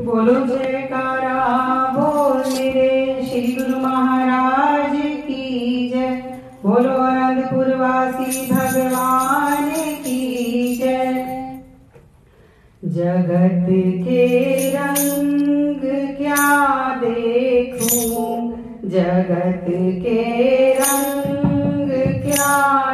बोलो जयकारा, बोल मेरे श्री गुरु महाराज की जय। बोलो अनंतपुर वासी भगवान की जय। जगत के रंग क्या देखूँ? जगत के रंग क्या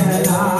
Canada.